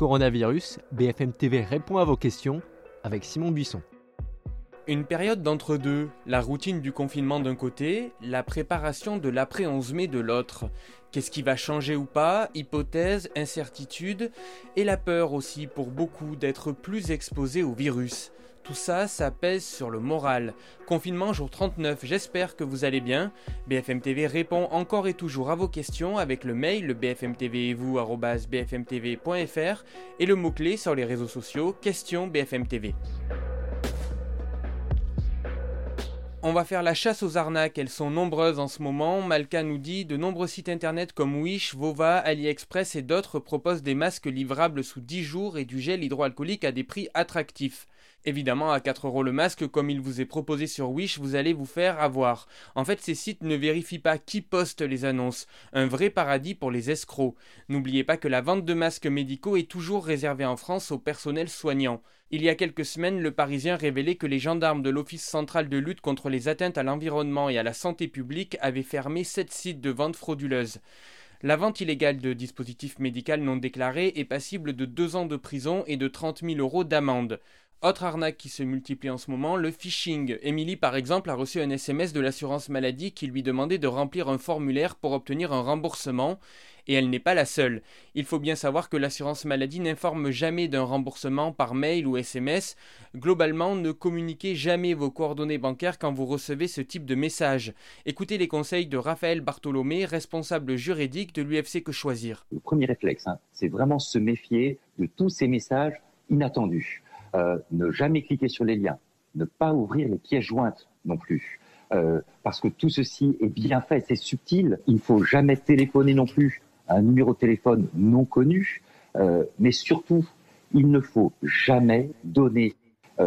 Coronavirus, BFM TV répond à vos questions avec Simon Buisson. Une période d'entre-deux, la routine du confinement d'un côté, la préparation de l'après 11 mai de l'autre. Qu'est-ce qui va changer ou pas? Hypothèse, incertitude et la peur aussi pour beaucoup d'être plus exposés au virus. Tout ça, ça pèse sur le moral. Confinement jour 39, j'espère que vous allez bien. BFM TV répond encore et toujours à vos questions avec le mail bfmtv et vous bfmtv.fr et le mot-clé sur les réseaux sociaux question BFM TV. On va faire la chasse aux arnaques, elles sont nombreuses en ce moment. Malka nous dit de nombreux sites internet comme Wish, Vova, AliExpress et d'autres proposent des masques livrables sous 10 jours et du gel hydroalcoolique à des prix attractifs. Évidemment, à 4 euros le masque, comme il vous est proposé sur Wish, vous allez vous faire avoir. En fait, ces sites ne vérifient pas qui poste les annonces. Un vrai paradis pour les escrocs. N'oubliez pas que la vente de masques médicaux est toujours réservée en France au personnel soignant. Il y a quelques semaines, le Parisien révélait que les gendarmes de l'Office central de lutte contre les atteintes à l'environnement et à la santé publique avaient fermé 7 sites de vente frauduleuse. La vente illégale de dispositifs médicaux non déclarés est passible de 2 ans de prison et de 30 000 euros d'amende. Autre arnaque qui se multiplie en ce moment, le phishing. Émilie, par exemple, a reçu un SMS de l'assurance maladie qui lui demandait de remplir un formulaire pour obtenir un remboursement, et elle n'est pas la seule. Il faut bien savoir que l'assurance maladie n'informe jamais d'un remboursement par mail ou SMS. Globalement, ne communiquez jamais vos coordonnées bancaires quand vous recevez ce type de message. Écoutez les conseils de Raphaël Bartholomé, responsable juridique de l'UFC Que Choisir. Le premier réflexe, hein, c'est vraiment se méfier de tous ces messages inattendus. Euh, ne jamais cliquer sur les liens, ne pas ouvrir les pièces jointes non plus. Euh, parce que tout ceci est bien fait, c'est subtil. Il ne faut jamais téléphoner non plus un numéro de téléphone non connu, euh, mais surtout, il ne faut jamais donner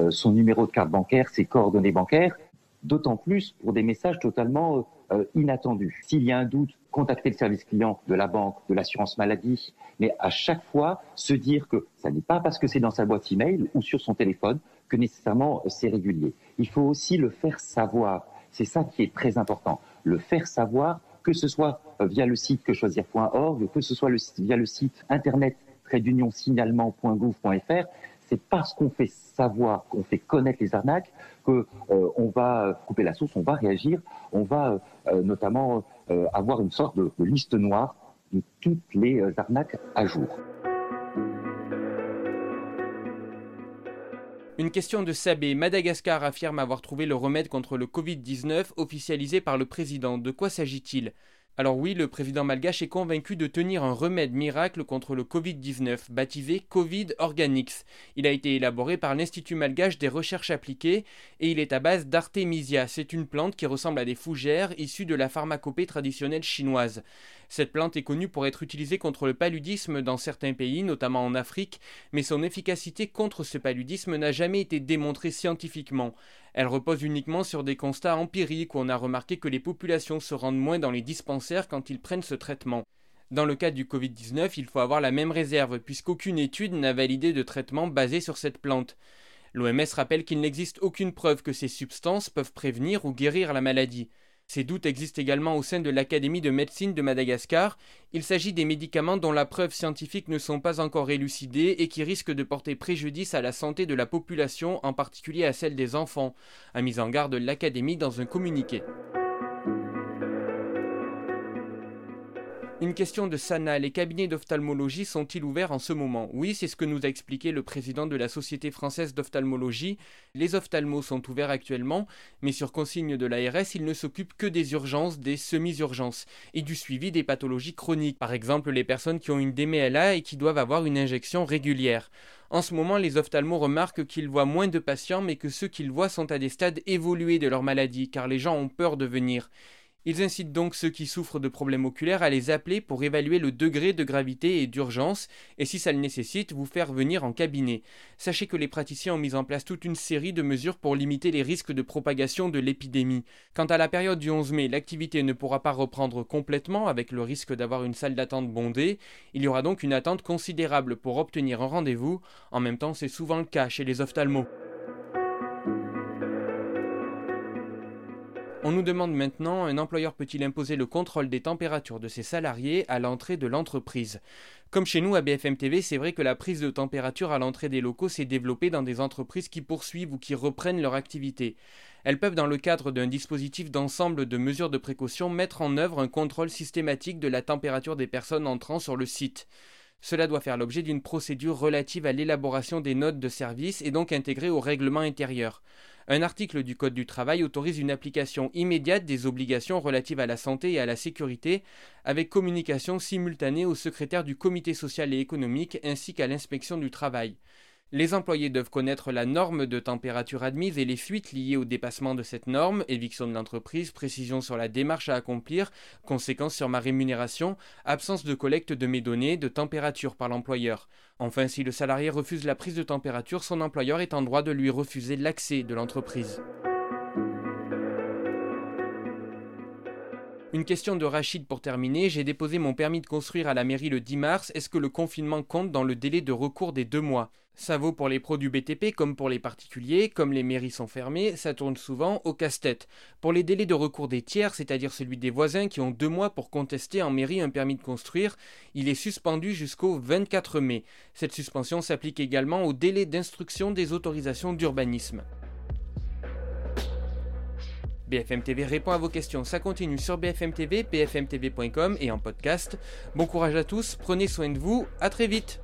son numéro de carte bancaire, ses coordonnées bancaires, d'autant plus pour des messages totalement euh, inattendu. S'il y a un doute, contacter le service client de la banque, de l'assurance maladie, mais à chaque fois se dire que ça n'est pas parce que c'est dans sa boîte email ou sur son téléphone que nécessairement euh, c'est régulier. Il faut aussi le faire savoir. C'est ça qui est très important. Le faire savoir, que ce soit euh, via le site quechoisir.org, que ce soit via le site internet signalement.gouv.fr, c'est parce qu'on fait savoir, qu'on fait connaître les arnaques, qu'on euh, va couper la source, on va réagir, on va euh, notamment euh, avoir une sorte de, liste noire de toutes les arnaques à jour. Une question de Sabé. Madagascar affirme avoir trouvé le remède contre le Covid-19 officialisé par le président. De quoi s'agit-il? Alors oui, le président malgache est convaincu de tenir un remède miracle contre le Covid-19, baptisé Covid Organics. Il a été élaboré par l'Institut malgache des recherches appliquées et il est à base d'artémisia. C'est une plante qui ressemble à des fougères issues de la pharmacopée traditionnelle chinoise. Cette plante est connue pour être utilisée contre le paludisme dans certains pays, notamment en Afrique, mais son efficacité contre ce paludisme n'a jamais été démontrée scientifiquement. Elle repose uniquement sur des constats empiriques où on a remarqué que les populations se rendent moins dans les dispensaires quand ils prennent ce traitement. Dans le cas du Covid-19, il faut avoir la même réserve, puisqu'aucune étude n'a validé de traitement basé sur cette plante. L'OMS rappelle qu'il n'existe aucune preuve que ces substances peuvent prévenir ou guérir la maladie. Ces doutes existent également au sein de l'Académie de médecine de Madagascar. Il s'agit des médicaments dont la preuve scientifique ne sont pas encore élucidées et qui risquent de porter préjudice à la santé de la population, en particulier à celle des enfants, a mis en garde l'Académie dans un communiqué. Une question de Sana. Les cabinets d'ophtalmologie sont-ils ouverts en ce moment? Oui, c'est ce que nous a expliqué le président de la Société française d'ophtalmologie. Les ophtalmos sont ouverts actuellement, mais sur consigne de l'ARS, ils ne s'occupent que des urgences, des semi-urgences et du suivi des pathologies chroniques. Par exemple, les personnes qui ont une DMLA et qui doivent avoir une injection régulière. En ce moment, les ophtalmos remarquent qu'ils voient moins de patients, mais que ceux qu'ils voient sont à des stades évolués de leur maladie, car les gens ont peur de venir. Ils incitent donc ceux qui souffrent de problèmes oculaires à les appeler pour évaluer le degré de gravité et d'urgence, et si ça le nécessite, vous faire venir en cabinet. Sachez que les praticiens ont mis en place toute une série de mesures pour limiter les risques de propagation de l'épidémie. Quant à la période du 11 mai, l'activité ne pourra pas reprendre complètement avec le risque d'avoir une salle d'attente bondée. Il y aura donc une attente considérable pour obtenir un rendez-vous. En même temps, c'est souvent le cas chez les ophtalmos. On nous demande maintenant, un employeur peut-il imposer le contrôle des températures de ses salariés à l'entrée de l'entreprise? Comme chez nous à BFM TV, c'est vrai que la prise de température à l'entrée des locaux s'est développée dans des entreprises qui poursuivent ou qui reprennent leur activité. Elles peuvent, dans le cadre d'un dispositif d'ensemble de mesures de précaution, mettre en œuvre un contrôle systématique de la température des personnes entrant sur le site. Cela doit faire l'objet d'une procédure relative à l'élaboration des notes de service et donc intégrée au règlement intérieur. Un article du Code du travail autorise une application immédiate des obligations relatives à la santé et à la sécurité, avec communication simultanée au secrétaire du comité social et économique ainsi qu'à l'inspection du travail. Les employés doivent connaître la norme de température admise et les fuites liées au dépassement de cette norme, éviction de l'entreprise, précision sur la démarche à accomplir, conséquences sur ma rémunération, absence de collecte de mes données de température par l'employeur. Enfin, si le salarié refuse la prise de température, son employeur est en droit de lui refuser l'accès de l'entreprise. Une question de Rachid pour terminer. J'ai déposé mon permis de construire à la mairie le 10 mars. Est-ce que le confinement compte dans le délai de recours des deux mois? Ça vaut pour les produits BTP comme pour les particuliers. Comme les mairies sont fermées, ça tourne souvent au casse-tête. Pour les délais de recours des tiers, c'est-à-dire celui des voisins qui ont deux mois pour contester en mairie un permis de construire, il est suspendu jusqu'au 24 mai. Cette suspension s'applique également au délai d'instruction des autorisations d'urbanisme. BFM TV répond à vos questions. Ça continue sur BFM TV, bfmtv.com et en podcast. Bon courage à tous, prenez soin de vous, à très vite